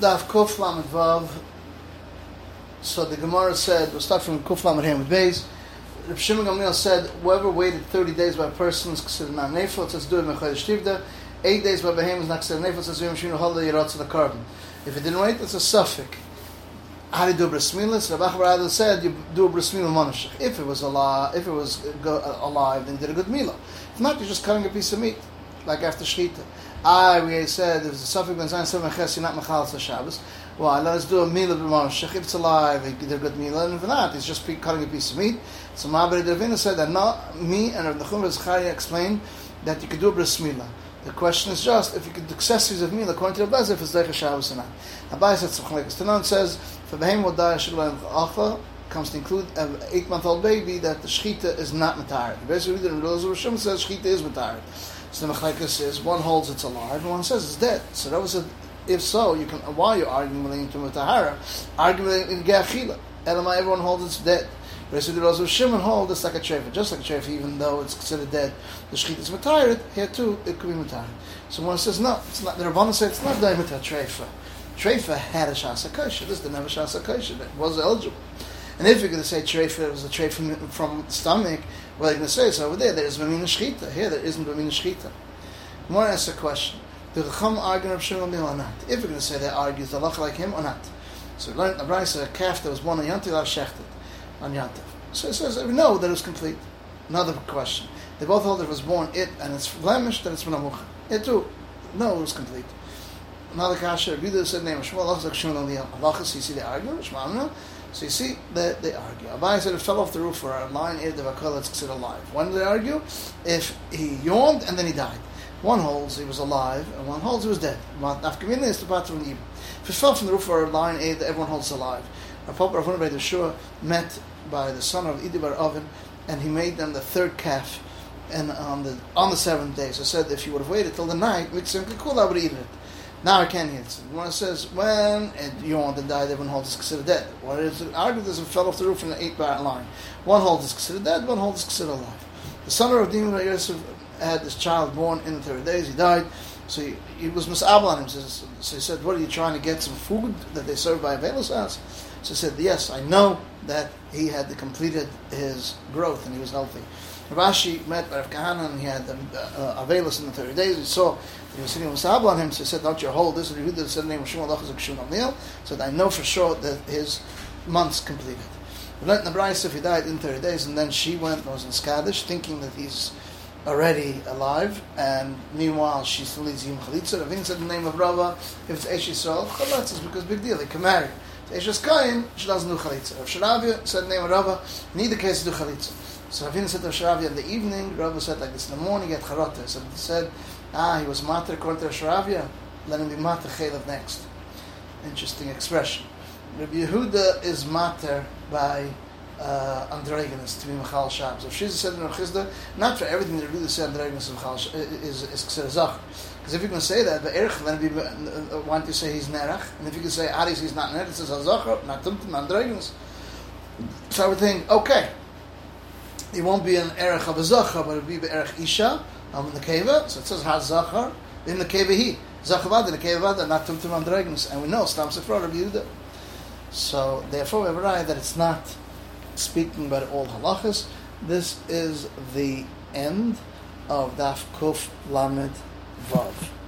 Daf Kuf Vav. So the Gemara said, we'll start from Kuf Lamed Ham with Beis. Reb Shimon Gamliel said, whoever waited 30 days by a person is considered not nefil, it says do it mechodesh tivda. Eight days by Behem is not considered nefil, it says yom shinu holiday yerotz the carbon. If it didn't wait, it's a safek. How do you do bris milas? Rabbi Achbar said you do a bris milah monashich. If it was alive, if it was alive, then did a good milah. If not, you're just cutting a piece of meat, like after shechita. I we said there's a safek ben zayin seven ches, you're not mechal Shabbos. Well, let's do a milah b'monashich. If it's alive, a good milah, and if not, it's just cutting a piece of meat. So Ma'abed Davina said that not me and Rav Nachum Zechariah explained that you could do a bris. The question is just if you could do accessories of milah according to the Bezer, if it's Deicha Shabbos or not. Abai said Tzachlik. Tanan says, for behem die Shugla Acha, comes to include an eight month old baby, that the Shechita is not Matar. Basically, the Rebbe Rishon says Shechita is Matar. So the Machlekes is one holds it's alive and one says it's dead. So that was a, if so, you can, why you arguing with the Tahara? Arguing in Geachila. Elamai, everyone holds it's dead. Basically, the Rosh Shimon hold it's like a trefa, just like a trefa, even though it's considered dead. The shechit is retired. Here too, it could be retired. So one says no, it's not. The Rabbanon say it's not daimut a trefa. Had a shasa kosher. This didn't have a shasa kosher. It was eligible. And if you're going to say trefa was a trefa from, from stomach, well, say it's over there. There is mamina shechita. Here, there isn't mamina shechita. More ask a question: Do the Chum argue Rav Shimon or not? If you're going to say argue, is the like him or not? So we learned the Brisa, a calf that was born on Yantiv, Yantil Shechted on Yantav. So it says, we know that it was complete. Another question. They both hold that it was born it and it's blemished, that it's menamuch. It too. No, it was complete. Another kasha, Rabbi said name Shmuel, Allah like Shmuel on the halachas, you see they argue, Shmuel, so you see that they argue. Abai said it fell off the roof for a lion ate the vakal that's considered alive. When did they argue? If he yawned and then he died. One holds he was alive, and one holds he was dead. Is the. If it fell from the roof for a lion ate, everyone holds alive. Rav Huna Shua met by the son of Idibar Oven, and he made them the third calf, and on the on the seventh day. So said if you would have waited till the night, cool, I would have eaten it. Now I can't eat it. One says when you want to die, everyone holds is considered dead. What is it? Argued as it fell off the roof in the eight bar line. One holds is considered dead, one holds is considered alive. The son of Dimon Yosef had this child born in the third days. He died. So he, he was misabel on him. So, so, he said, "What are you trying to get some food that they serve by Avelos house?" So he said, "Yes, I know that he had completed his growth and he was healthy. Rav Ashi met Rav Kahana and he had uh, Avelis in the 30 days. He saw he was sitting on him, so he said, Don't you hold this? And he said the name of Shmuel Lachaz said, I know for sure that his months completed. The Braisa if he died in 30 days, and then she went and was in Skadish, thinking that he's already alive, and meanwhile she still needs Yim Chalitza. Ravin said the name of Rava, if it's Esh Yisrael, Chalatz is because big deal, they can marry. Eshes Kohen, she doesn't do chalitza. Rav Sharavia said the name of Rava, in either case do chalitza. So Ravina said to Rav Sharavia in the evening, Rava said like this, in the morning at charata. So he said, ah, he was mater according to Rav Sharavia, let him be mater chaylev next. Interesting expression. Rabbi Yehuda is mater by uh, androgynous to be Machal Shabbos. If she's said in Rav Chisda, not for everything that really said androgynous is, is, is considered Zach. Because if you can say that, the erich, then be uh, want to say he's nerach, and if you can say aris he's not nerach, it says hazacher, not tumtum, androgynos. So I would think, okay, it won't be an erich of a zacher, but it will be the erich isha, um, in the keva, so it says hazacher, in the keva he, zachavad, in the keva, not tumtum, androgynos, and we know, stam sefra, Rabbi Yehuda. So therefore we have a that it's not speaking about all halachas. This is the end of Daf Kuf Lamed Vav.